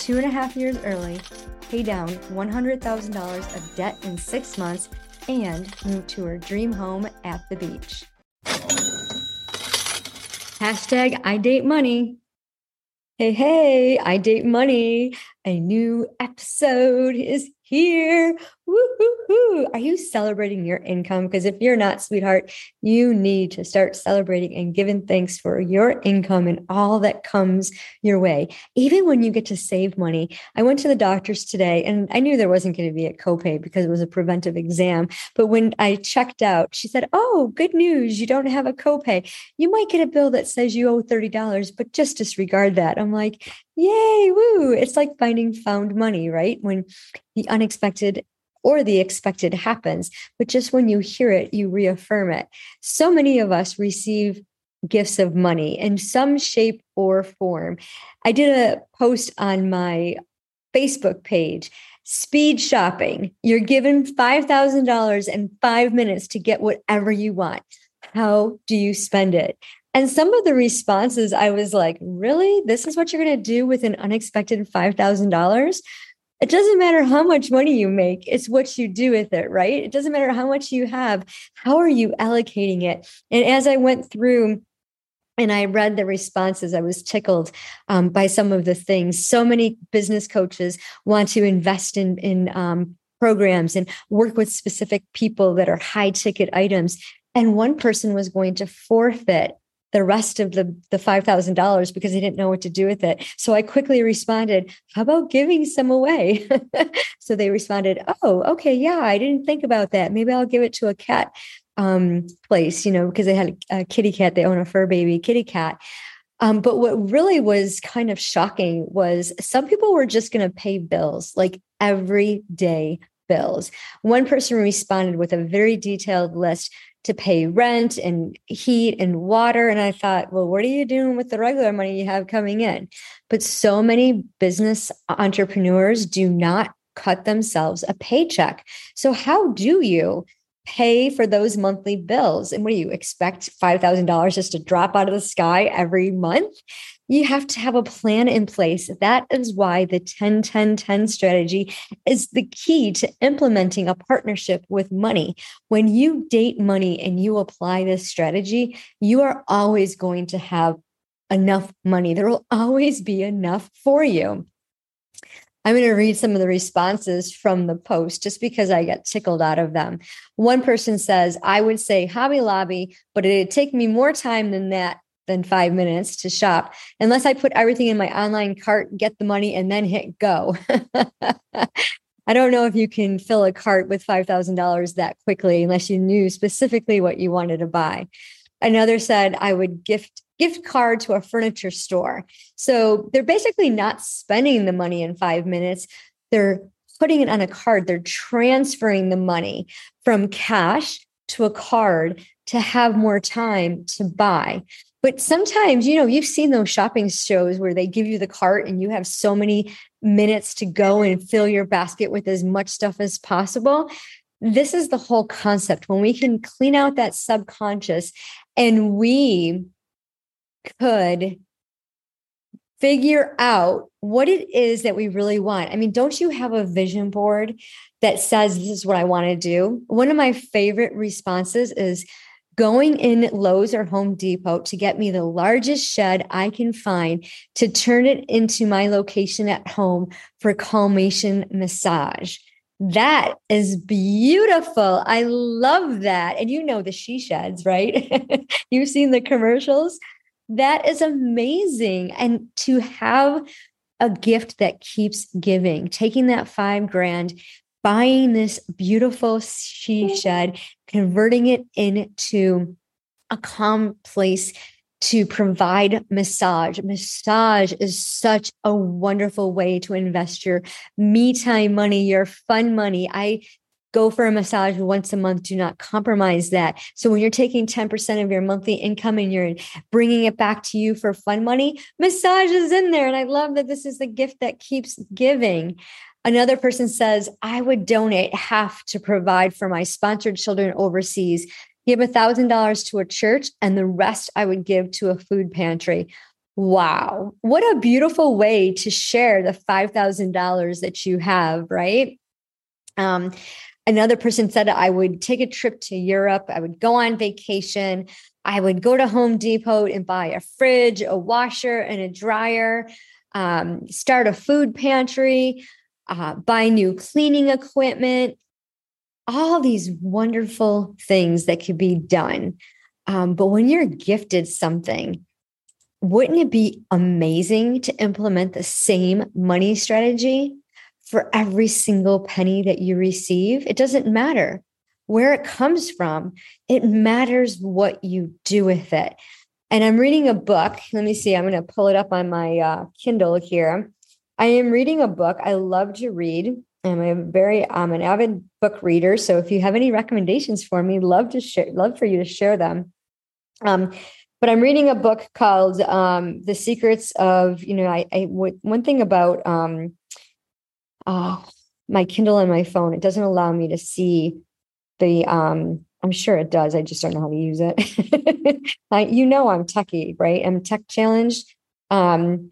two and a half years early pay down $100,000 of debt in six months, and move to her dream home at the beach. Hashtag I date money. Hey, hey, I date money. A new episode is here. Woo-hoo-hoo. Are you celebrating your income? Because if you're not, sweetheart, you need to start celebrating and giving thanks for your income and all that comes your way. Even when you get to save money. I went to the doctor's today and I knew there wasn't going to be a copay because it was a preventive exam. But when I checked out, she said, Oh, good news. You don't have a copay. You might get a bill that says you owe $30, but just disregard that. I'm like, Yay, woo. It's like finding found money, right? When the unexpected or the expected happens, but just when you hear it, you reaffirm it. So many of us receive gifts of money in some shape or form. I did a post on my Facebook page speed shopping. You're given $5,000 in five minutes to get whatever you want. How do you spend it? And some of the responses, I was like, really? This is what you're going to do with an unexpected $5,000? It doesn't matter how much money you make, it's what you do with it, right? It doesn't matter how much you have. How are you allocating it? And as I went through, and I read the responses. I was tickled um, by some of the things. So many business coaches want to invest in in um, programs and work with specific people that are high ticket items. And one person was going to forfeit the rest of the, the $5,000 because he didn't know what to do with it. So I quickly responded, How about giving some away? so they responded, Oh, okay. Yeah, I didn't think about that. Maybe I'll give it to a cat um, place, you know, because they had a, a kitty cat. They own a fur baby kitty cat. Um, but what really was kind of shocking was some people were just going to pay bills, like everyday bills. One person responded with a very detailed list to pay rent and heat and water. And I thought, well, what are you doing with the regular money you have coming in? But so many business entrepreneurs do not cut themselves a paycheck. So, how do you pay for those monthly bills? And what do you expect $5,000 just to drop out of the sky every month? You have to have a plan in place. That is why the 10 10 10 strategy is the key to implementing a partnership with money. When you date money and you apply this strategy, you are always going to have enough money. There will always be enough for you. I'm going to read some of the responses from the post just because I get tickled out of them. One person says, I would say Hobby Lobby, but it'd take me more time than that than five minutes to shop unless I put everything in my online cart, get the money, and then hit go. I don't know if you can fill a cart with $5,000 that quickly unless you knew specifically what you wanted to buy. Another said, I would gift gift card to a furniture store. So they're basically not spending the money in five minutes. They're putting it on a card. They're transferring the money from cash to a card to have more time to buy. But sometimes, you know, you've seen those shopping shows where they give you the cart and you have so many minutes to go and fill your basket with as much stuff as possible. This is the whole concept. When we can clean out that subconscious and we could figure out what it is that we really want. I mean, don't you have a vision board that says this is what I want to do? One of my favorite responses is going in Lowe's or Home Depot to get me the largest shed I can find to turn it into my location at home for calmation massage. That is beautiful. I love that. And you know the she sheds, right? You've seen the commercials. That is amazing. And to have a gift that keeps giving, taking that five grand, buying this beautiful she shed, converting it into a calm place to provide massage. Massage is such a wonderful way to invest your me time money, your fun money. I go for a massage once a month. Do not compromise that. So when you're taking 10% of your monthly income and you're bringing it back to you for fun money, massage is in there. And I love that this is the gift that keeps giving. Another person says, I would donate half to provide for my sponsored children overseas, give $1,000 to a church, and the rest I would give to a food pantry. Wow. What a beautiful way to share the $5,000 that you have, right? Um, another person said I would take a trip to Europe, I would go on vacation, I would go to Home Depot and buy a fridge, a washer, and a dryer, um, start a food pantry, uh, buy new cleaning equipment, all these wonderful things that could be done. Um, but when you're gifted something, wouldn't it be amazing to implement the same money strategy for every single penny that you receive? It doesn't matter where it comes from, it matters what you do with it. And I'm reading a book. Let me see, I'm going to pull it up on my uh, Kindle here. I am reading a book I love to read. I'm a very I'm an avid book reader. So if you have any recommendations for me, love to share, love for you to share them. Um, but I'm reading a book called um, "The Secrets of." You know, I, I one thing about um, uh, my Kindle and my phone, it doesn't allow me to see the. Um, I'm sure it does. I just don't know how to use it. I, you know, I'm techie, right? I'm tech challenged. Um,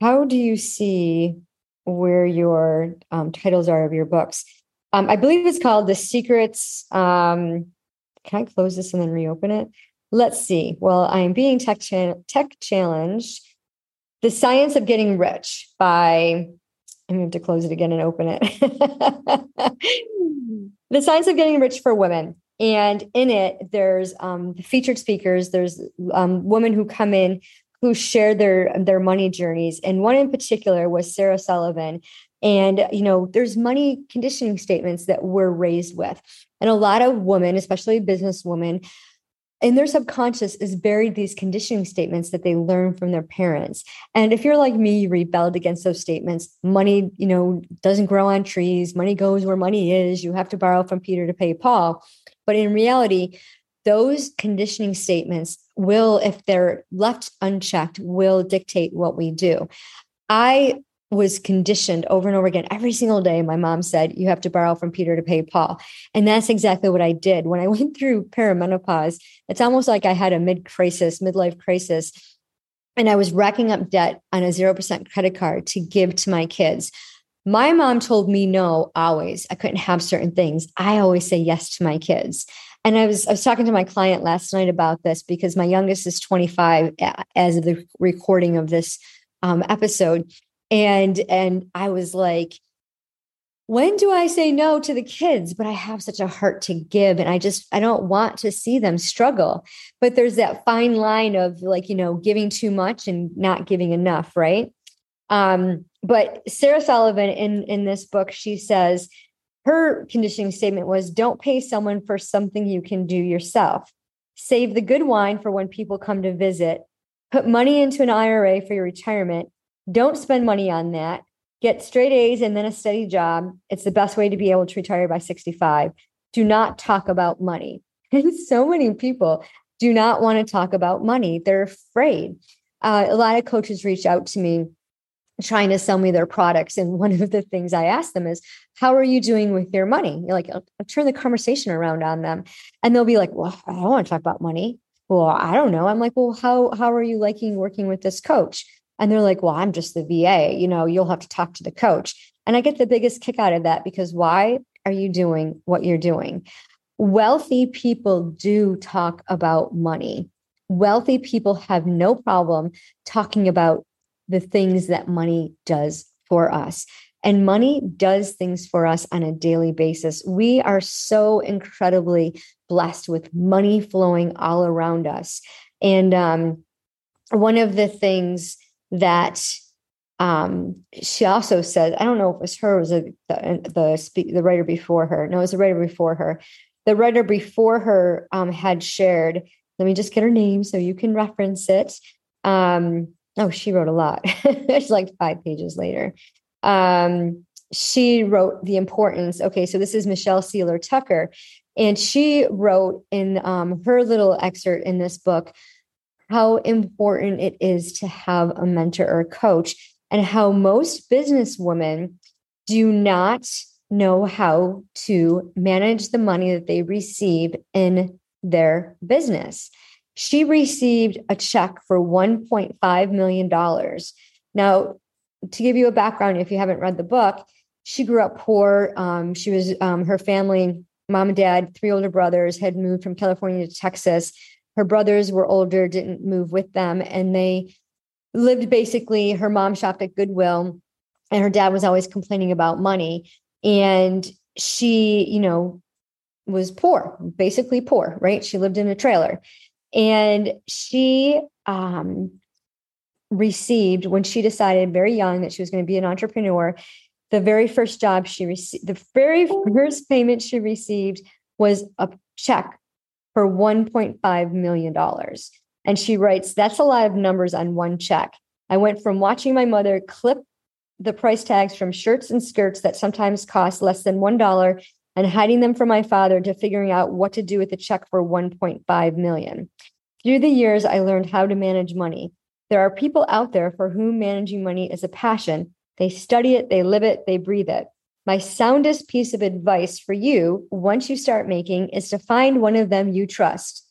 how do you see where your um, titles are of your books? Um, I believe it's called "The Secrets." Um, can I close this and then reopen it? Let's see. Well, I am being tech, cha- tech challenged. The Science of Getting Rich by, I'm going to have to close it again and open it. the Science of Getting Rich for Women. And in it, there's um, featured speakers, there's um, women who come in who shared their their money journeys and one in particular was sarah sullivan. And you know there's money conditioning statements that we're raised with. And a lot of women especially business women in their subconscious is buried these conditioning statements that they learn from their parents. And if you're like me you rebelled against those statements. Money you know doesn't grow on trees. Money goes where money is. You have to borrow from peter to pay paul. But in reality those conditioning statements will if they're left unchecked will dictate what we do. I was conditioned over and over again every single day my mom said you have to borrow from peter to pay paul. And that's exactly what i did. When i went through perimenopause it's almost like i had a mid crisis midlife crisis and i was racking up debt on a 0% credit card to give to my kids. My mom told me no always. I couldn't have certain things. I always say yes to my kids and I was I was talking to my client last night about this because my youngest is 25 as of the recording of this um, episode, and and i was like when do i say no to the kids? But i have such a heart to give and i just i don't want to see them struggle. But there's that fine line of like you know giving too much and not giving enough right? Um but sarah sullivan in in this book she says her conditioning statement was don't pay someone for something you can do yourself save the good wine for when people come to visit put money into an ira for your retirement don't spend money on that. Get straight A's and then a steady job. It's the best way to be able to retire by 65. Do not talk about money. And so many people do not want to talk about money. They're afraid. Uh, a lot of coaches reach out to me trying to sell me their products. And one of the things I ask them is, How are you doing with your money? You're like, I'll, I'll turn the conversation around on them. And they'll be like, Well, I don't want to talk about money. Well, I don't know. I'm like, Well, how, how are you liking working with this coach? And they're like, well, I'm just the VA. You know, you'll have to talk to the coach. And I get the biggest kick out of that because why are you doing what you're doing? Wealthy people do talk about money. Wealthy people have no problem talking about the things that money does for us. And money does things for us on a daily basis. We are so incredibly blessed with money flowing all around us. And um, one of the things that um, she also said, I don't know if it was her, it was a, the the, the writer before her. No, it was the writer before her. The writer before her um, had shared. Let me just get her name so you can reference it. Um, oh, she wrote a lot. it's like five pages later. Um, she wrote the importance. Okay, so this is Michelle Seiler-Tucker, and she wrote in um, her little excerpt in this book how important it is to have a mentor or coach, and how most business women do not know how to manage the money that they receive in their business. She received a check for $1.5 million. Now, to give you a background, if you haven't read the book, she grew up poor. Um, she was um, her family, mom and dad, three older brothers, had moved from California to Texas. Her brothers were older, didn't move with them, and they lived basically. Her mom shopped at Goodwill, and her dad was always complaining about money. And she, you know, was poor, basically poor, right? She lived in a trailer. And she um, received, when she decided very young that she was going to be an entrepreneur, the very first job she received, the very first payment she received was a check for $1.5 million. And she writes, That's a lot of numbers on one check. I went from watching my mother clip the price tags from shirts and skirts that sometimes cost less than $1 and hiding them from my father to figuring out what to do with the check for 1.5 million. Through the years, I learned how to manage money. There are people out there for whom managing money is a passion. They study it, they live it, they breathe it. My soundest piece of advice for you, once you start making, is to find one of them you trust.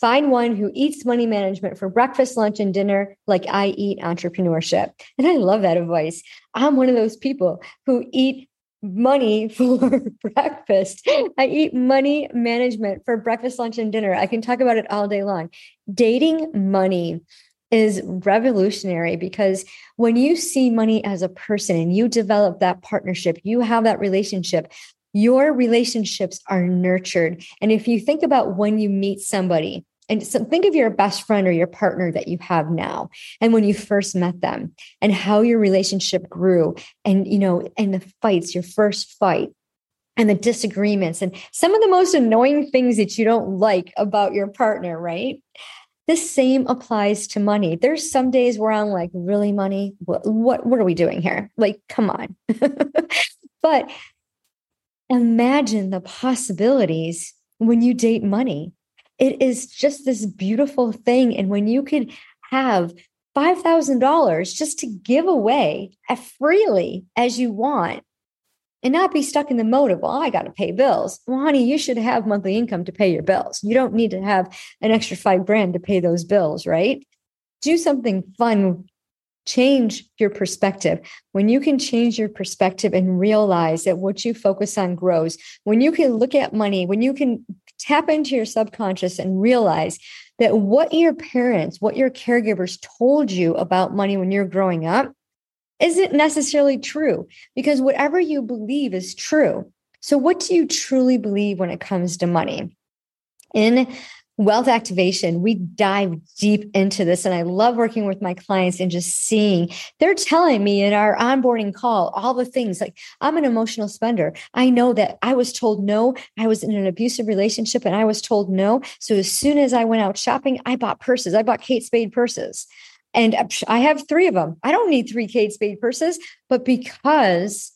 Find one who eats money management for breakfast, lunch, and dinner like I eat entrepreneurship. And I love that advice. I'm one of those people who eat money for breakfast. I eat money management for breakfast, lunch, and dinner. I can talk about it all day long. Dating money is revolutionary because when you see money as a person and you develop that partnership, you have that relationship, your relationships are nurtured. And if you think about when you meet somebody, and so think of your best friend or your partner that you have now and when you first met them and how your relationship grew and you know and the fights your first fight and the disagreements and some of the most annoying things that you don't like about your partner right? The same applies to money. There's some days where i'm like really money? What what, what are we doing here? Like come on. But imagine the possibilities when you date money it is just this beautiful thing. And when you can have $5,000 just to give away as freely as you want and not be stuck in the mode of, well, I got to pay bills. Well, honey, you should have monthly income to pay your bills. You don't need to have an extra five grand to pay those bills, right? Do something fun. Change your perspective. When you can change your perspective and realize that what you focus on grows, when you can look at money, when you can tap into your subconscious and realize that what your parents, what your caregivers told you about money when you're growing up isn't necessarily true because whatever you believe is true. So, what do you truly believe when it comes to money? In wealth activation, we dive deep into this. And I love working with my clients and just seeing they're telling me in our onboarding call all the things like, I'm an emotional spender. I know that I was told no. I was in an abusive relationship and I was told no. So as soon as I went out shopping, I bought purses. I bought Kate Spade purses. And uh, I have three of them. I don't need three Kate Spade purses, but because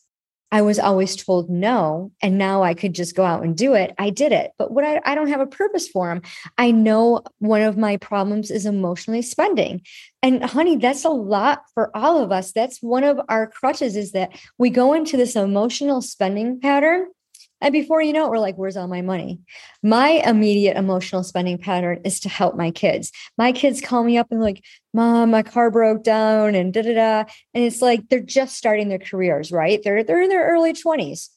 I was always told no, and now I could just go out and do it. I did it, but what I, I don't have a purpose for them. I know one of my problems is emotionally spending. And honey, that's a lot for all of us. That's one of our crutches is that we go into this emotional spending pattern and before you know it, we're like, where's all my money? My immediate emotional spending pattern is to help my kids. My kids call me up and like, mom, my car broke down and da da da. And it's like they're just starting their careers, right? They're they're in their early 20s.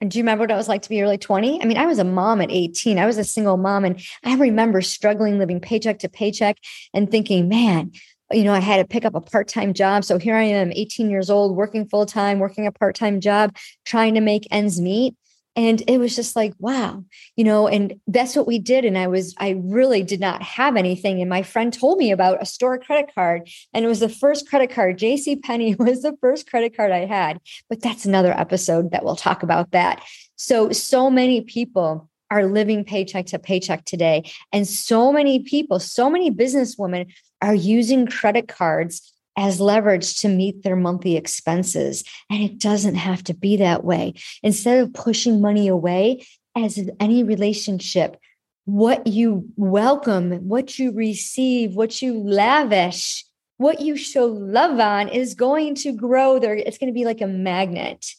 And do you remember what it was like to be early 20? I mean, I was a mom at 18. I was a single mom. And I remember struggling living paycheck to paycheck and thinking, man, you know, I had to pick up a part time job. So here I am, 18 years old, working full time, working a part time job, trying to make ends meet and it was just like wow you know and that's what we did and i was i really did not have anything and my friend told me about a store credit card and it was the first credit card. Jc penney was the first credit card i had but that's another episode that we'll talk about that. So so many people are living paycheck to paycheck today and so many people so many businesswomen are using credit cards as leverage to meet their monthly expenses. And it doesn't have to be that way. Instead of pushing money away, as in any relationship, what you welcome, what you receive, what you lavish, what you show love on is going to grow there. It's going to be like a magnet.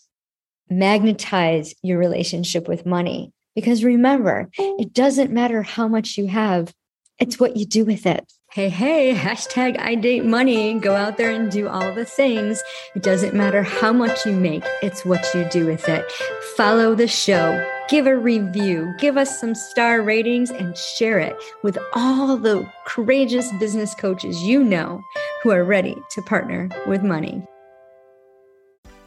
Magnetize your relationship with money. Because remember, oh. it doesn't matter how much you have, it's what you do with it. Hey, hey, hashtag I date money. Go out there and do all the things. It doesn't matter how much you make, it's what you do with it. Follow the show, give a review, give us some star ratings, and share it with all the courageous business coaches you know who are ready to partner with money.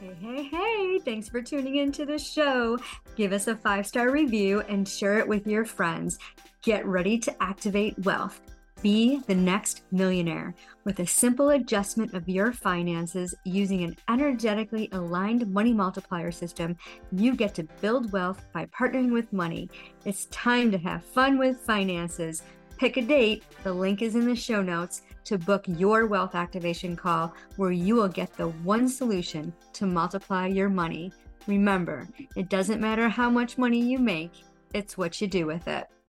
Hey, hey, hey, thanks for tuning into the show. Give us a five star review and share it with your friends. Get ready to activate wealth. Be the next millionaire with a simple adjustment of your finances using an energetically aligned money multiplier system. You get to build wealth by partnering with money. It's time to have fun with finances. Pick a date, the link is in the show notes, to book your wealth activation call where you will get the one solution to multiply your money. Remember, it doesn't matter how much money you make, it's what you do with it.